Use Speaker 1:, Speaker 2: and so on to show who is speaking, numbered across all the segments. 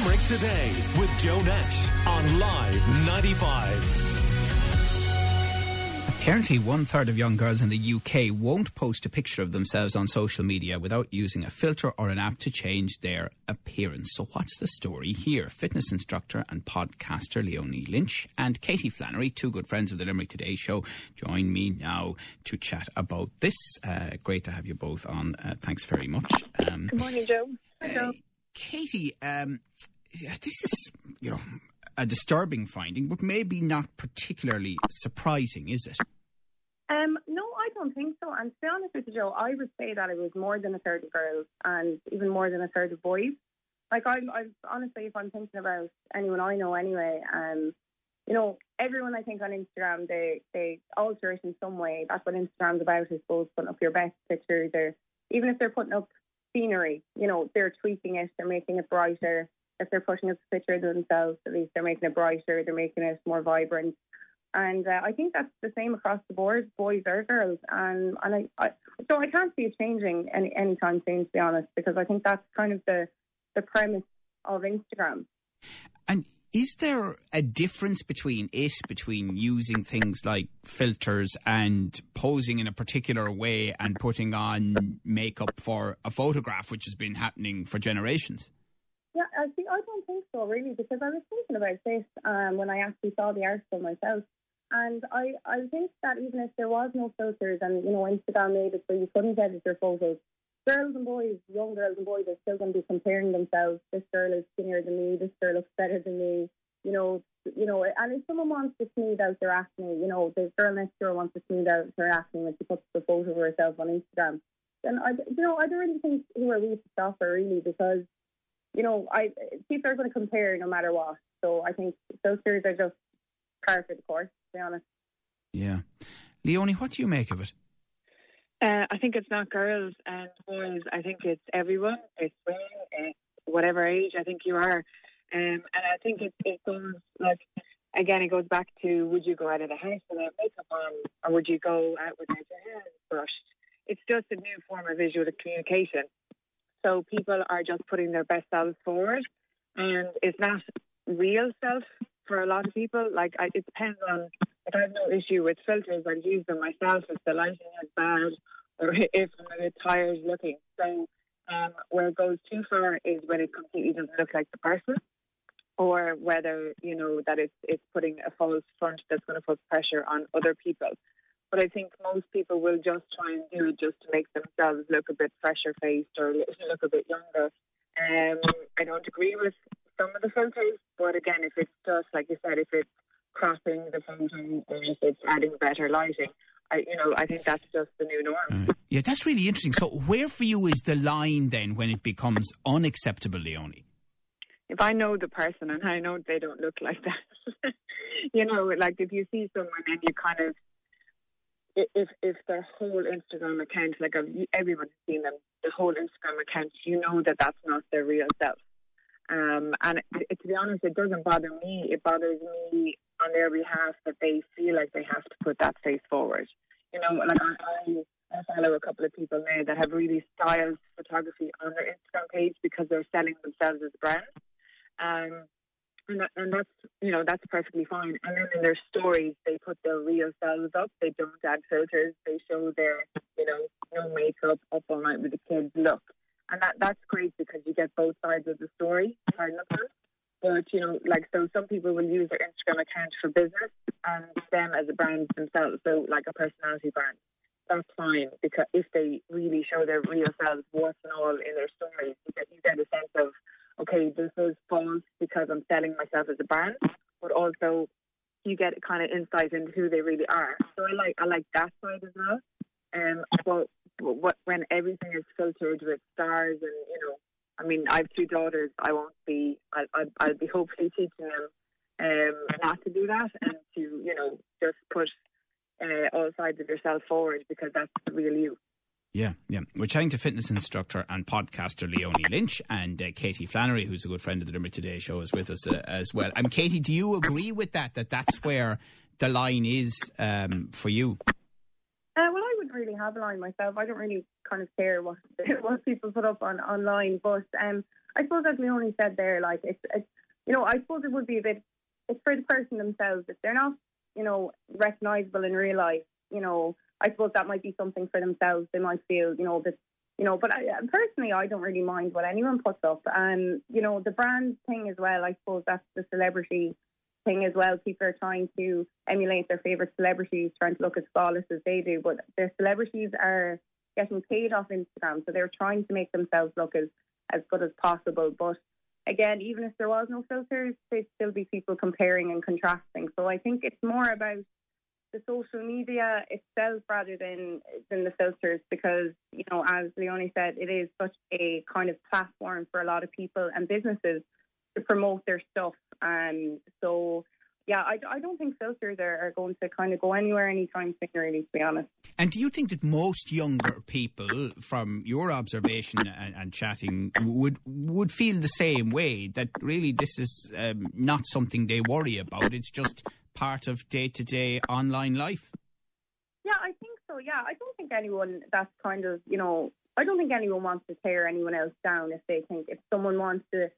Speaker 1: Limerick Today with Joe Nash on Live 95.
Speaker 2: Apparently, one third of young girls in the UK won't post a picture of themselves on social media without using a filter or an app to change their appearance. So, what's the story here? Fitness instructor and podcaster Leonie Lynch and Katie Flannery, two good friends of the Limerick Today show, join me now to chat about this. Uh, great to have you both on. Uh, thanks very much.
Speaker 3: Um, Good morning, Joe. Hi, Joe.
Speaker 2: Katie, um, this is, you know, a disturbing finding, but maybe not particularly surprising, is it?
Speaker 3: Um, no, I don't think so. And to be honest with you, Joe, I would say that it was more than a third of girls and even more than a third of boys. Like I, I honestly, if I'm thinking about anyone I know anyway, um, you know, everyone I think on Instagram, they they alter it in some way. That's what Instagram's about, I suppose, putting up your best pictures, or even if they're putting up scenery, you know, they're tweaking it, they're making it brighter if they're putting up a picture of themselves, at least they're making it brighter, they're making it more vibrant. And uh, I think that's the same across the board, boys or girls. And and I, I so I can't see it changing any anytime soon, to be honest, because I think that's kind of the the premise of Instagram.
Speaker 2: And is there a difference between it, between using things like filters and posing in a particular way and putting on makeup for a photograph, which has been happening for generations?
Speaker 3: Yeah, I see. I don't think so, really, because I was thinking about this um, when I actually saw the article myself, and I, I think that even if there was no filters and you know Instagram made it so you couldn't edit your photos, girls and boys, young girls and boys, are still going to be comparing themselves. This girl is skinnier than me. This girl looks better than me. You know, you know. And if someone wants to smooth out their acne, you know, the girl next door wants to smooth out her acne when she puts the photo of herself on Instagram. Then I, you know, I don't really think who are we to her really because you know, I people are going to compare no matter what. So I think those filters are just part of the course, to be honest.
Speaker 2: Yeah. Leonie, what do you make of it?
Speaker 4: Uh, I think it's not girls and boys. I think it's everyone. It's women, it's whatever age I think you are. Um, and I think it, it goes like, again, it goes back to would you go out of the house without makeup on or would you go out without your hair brushed? It's just a new form of visual communication. So people are just putting their best selves forward, and it's not real self for a lot of people. Like I, it depends on. Like I have no issue with filters. I use them myself if the lighting is bad or if I'm a bit tired looking. So um, where it goes too far is when it completely doesn't look like the person, or whether you know that it's it's putting a false front that's going to put pressure on other people. But I think most people will just try and do it just to make themselves look a bit fresher faced or look a bit younger. Um, I don't agree with some of the filters, but again, if it's just like you said, if it's cropping the photo or if it's adding better lighting, I, you know, I think that's just the new norm.
Speaker 2: Uh, yeah, that's really interesting. So, where for you is the line then when it becomes unacceptable, Leonie?
Speaker 4: If I know the person and I know they don't look like that, you know, like if you see someone and you kind of if if their whole Instagram account, like everyone's seen them, the whole Instagram account, you know that that's not their real self. Um, and it, to be honest, it doesn't bother me. It bothers me on their behalf that they feel like they have to put that face forward. You know, like I, I follow a couple of people now that have really styled photography on their Instagram page because they're selling themselves as a brand. Um, and, that, and that's you know that's perfectly fine. And then in their stories, they put their real selves up. They don't add filters. They show their you know no makeup, up all night with the kids look, and that that's great because you get both sides of the story. But you know, like so, some people will use their Instagram account for business and them as a brand themselves. So like a personality brand that's fine because if they really show their real selves, warts and all in their stories, you get, you get a sense of okay, this is false because I'm selling myself as a brand, but also you get kind of insight into who they really are. So I like I like that side as well. Um, but what, when everything is filtered with stars and you know, I mean, I have two daughters. I won't be. I, I, I'll be hopefully teaching them um, not to do that and to you know just put uh, all sides of yourself forward because that's the real you.
Speaker 2: Yeah, yeah. We're chatting to fitness instructor and podcaster Leonie Lynch and uh, Katie Flannery, who's a good friend of the Limerick Today show, is with us uh, as well. And Katie, do you agree with that? That that's where the line is um, for you?
Speaker 3: Uh, well, I wouldn't really have a line myself. I don't really kind of care what what people put up on online, but um, I suppose as Leonie said there, like it's, it's you know, I suppose it would be a bit. It's for the person themselves if they're not, you know, recognisable in real life. You know, I suppose that might be something for themselves. They might feel, you know, that you know, but I, personally, I don't really mind what anyone puts up. And, you know, the brand thing as well, I suppose that's the celebrity thing as well. People are trying to emulate their favourite celebrities, trying to look as flawless as they do, but their celebrities are getting paid off Instagram, so they're trying to make themselves look as, as good as possible. But again, even if there was no filters, there'd still be people comparing and contrasting. So I think it's more about the social media itself rather than than the filters because you know as Leonie said it is such a kind of platform for a lot of people and businesses to promote their stuff um so yeah, I, I don't think filters are, are going to kind of go anywhere anytime soon, really, to be honest.
Speaker 2: And do you think that most younger people, from your observation and, and chatting, would would feel the same way? That really this is um, not something they worry about. It's just part of day to day online life?
Speaker 3: Yeah, I think so. Yeah, I don't think anyone that's kind of, you know, I don't think anyone wants to tear anyone else down if they think if someone wants to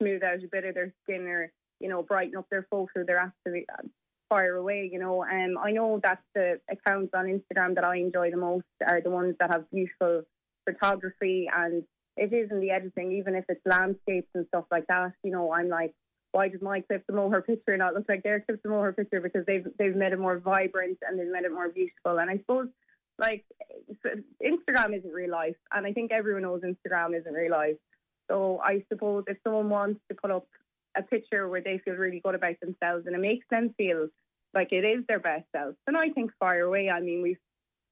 Speaker 3: smooth out a bit of their skin or, you know, brighten up their photo, they're absolutely uh, fire away, you know. Um, I know that the accounts on Instagram that I enjoy the most are the ones that have beautiful photography and it is in the editing, even if it's landscapes and stuff like that, you know, I'm like, why does my Cliffs of Moher picture not look like their Cliffs of Moher picture? Because they've they've made it more vibrant and they've made it more beautiful. And I suppose like Instagram isn't real life, and I think everyone knows Instagram isn't real life. So I suppose if someone wants to put up a picture where they feel really good about themselves and it makes them feel like it is their best self, And I think fire away. I mean, we've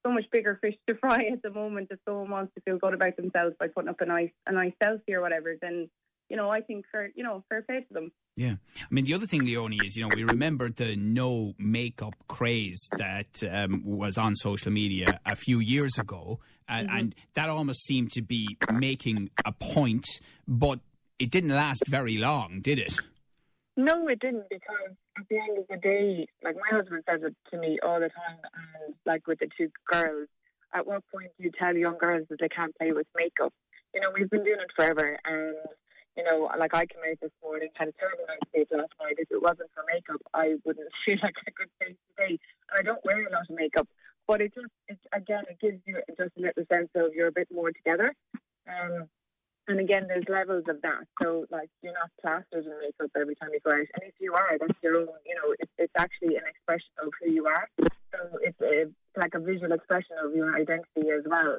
Speaker 3: so much bigger fish to fry at the moment. If someone wants to feel good about themselves by putting up a nice a nice selfie or whatever, then you know I think for you know fair play to them.
Speaker 2: Yeah. I mean, the other thing, Leonie, is, you know, we remember the no makeup craze that um, was on social media a few years ago. And, mm-hmm. and, that almost seemed to be making a point, but it didn't last very long, did it?
Speaker 4: No, it didn't, because at the end of the day, like my husband says it to me all the time, and like with the two girls, at what point do you tell young girls that they can't play with makeup? You know, we've been doing it forever, and you know, like I came out this morning, had a terrible night's sleep last night. If it wasn't for makeup, I wouldn't feel like a good face today. And I don't wear a lot of makeup, but it just, it, again, it gives you just a little sense of you're a bit more together. Um, and again, there's levels of that. So, like, you're not plastered in makeup every time you go out. And if you are, that's your own, you know, it's, it's actually an expression of who you are. So, it's, it's like a visual expression of your identity as well.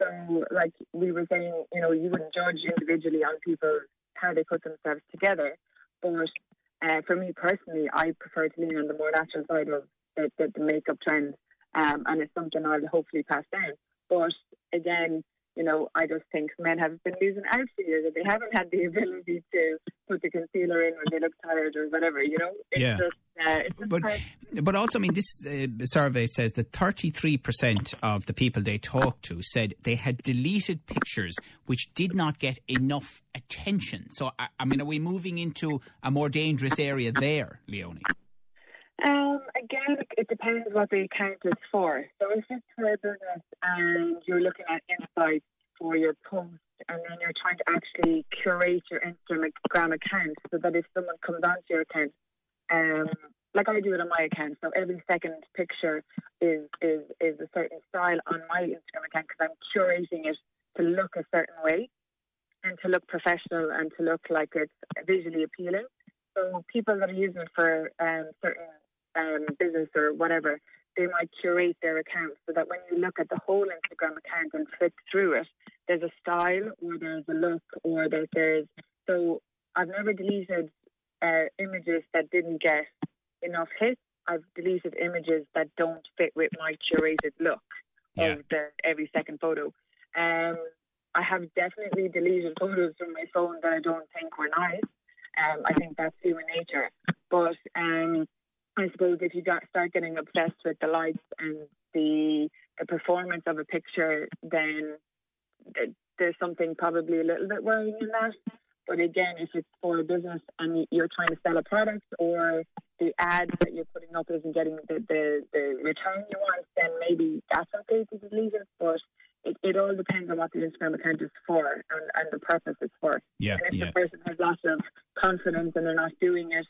Speaker 4: So, like we were saying, you know, you wouldn't judge individually on people how they put themselves together. But uh, for me personally, I prefer to lean on the more natural side of the, the, the makeup trend, um, and it's something I'll hopefully pass down. But again, you know, I just think men have been losing out for years and they haven't had the ability to put the concealer in when they look tired or whatever, you know? It's
Speaker 2: yeah.
Speaker 4: Just, uh, it's
Speaker 2: but, but also, I mean, this uh, survey says that 33% of the people they talked to said they had deleted pictures which did not get enough attention. So, I, I mean, are we moving into a more dangerous area there, Leonie?
Speaker 4: Um, again, it depends what the account is for. So if it's for a business and you're looking at insights for your post and then you're trying to actually curate your Instagram account so that if someone comes onto your account, um, like I do it on my account, so every second picture is is is a certain style on my Instagram account because I'm curating it to look a certain way and to look professional and to look like it's visually appealing. So people that are using it for um, certain um, business or whatever, they might curate their account so that when you look at the whole Instagram account and flick through it, there's a style or there's a look or there's, there's so I've never deleted uh, images that didn't get enough hits. I've deleted images that don't fit with my curated look yeah. of the every second photo. Um, I have definitely deleted photos from my phone that I don't think were nice. Um, I think that's human nature. But um, I suppose if you got start getting obsessed with the lights and the the performance of a picture, then there's something probably a little bit worrying in that. But again, if it's for a business and you're trying to sell a product or the ad that you're putting up isn't getting the, the, the return you want, then maybe that's okay to delete it. But it, it all depends on what the Instagram account is for and, and the purpose it's for.
Speaker 2: Yeah,
Speaker 4: and if
Speaker 2: yeah.
Speaker 4: the person has lots of confidence and they're not doing it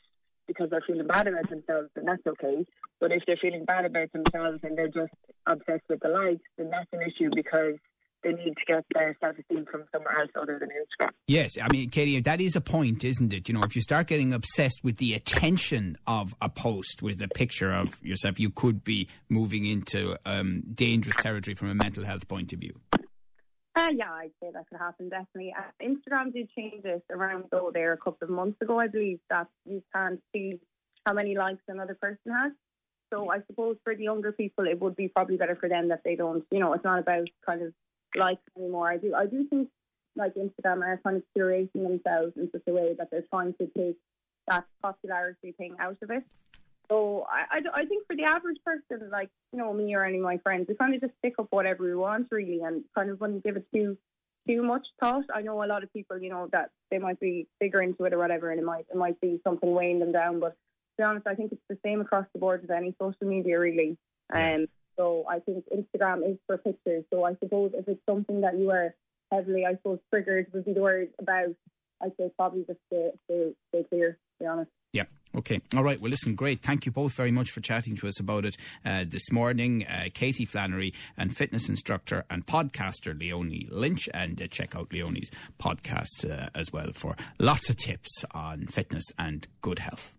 Speaker 4: because they're feeling bad about themselves, then that's okay. But if they're feeling bad about themselves and they're just obsessed with the likes, then that's an issue because they need to get their self esteem from somewhere else other than Instagram.
Speaker 2: Yes, I mean, Katie, that is a point, isn't it? You know, if you start getting obsessed with the attention of a post with a picture of yourself, you could be moving into um, dangerous territory from a mental health point of view.
Speaker 3: Uh, yeah, I'd say that could happen, definitely. Uh, Instagram did change it around, though, there a couple of months ago, I believe, that you can't see how many likes another person has. So I suppose for the younger people, it would be probably better for them that they don't, you know, it's not about kind of likes anymore. I do, I do think like Instagram are kind of curating themselves in such a way that they're trying to take that popularity thing out of it. So I, I, I think for the average person, like you know me or any of my friends, we kind of just pick up whatever we want really, and kind of wouldn't give it too too much thought. I know a lot of people, you know, that they might be bigger into it or whatever, and it might it might be something weighing them down. But to be honest, I think it's the same across the board with any social media really. Um, so I think Instagram is for pictures. So I suppose if it's something that you are heavily, I suppose, triggered would be the word about, I'd say probably just stay, stay, stay clear, to be honest.
Speaker 2: Yeah. Okay. All right. Well, listen, great. Thank you both very much for chatting to us about it uh, this morning. Uh, Katie Flannery and fitness instructor and podcaster Leonie Lynch. And uh, check out Leonie's podcast uh, as well for lots of tips on fitness and good health.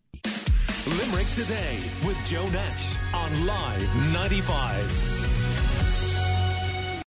Speaker 1: Limerick Today with Joe Nash on Live 95.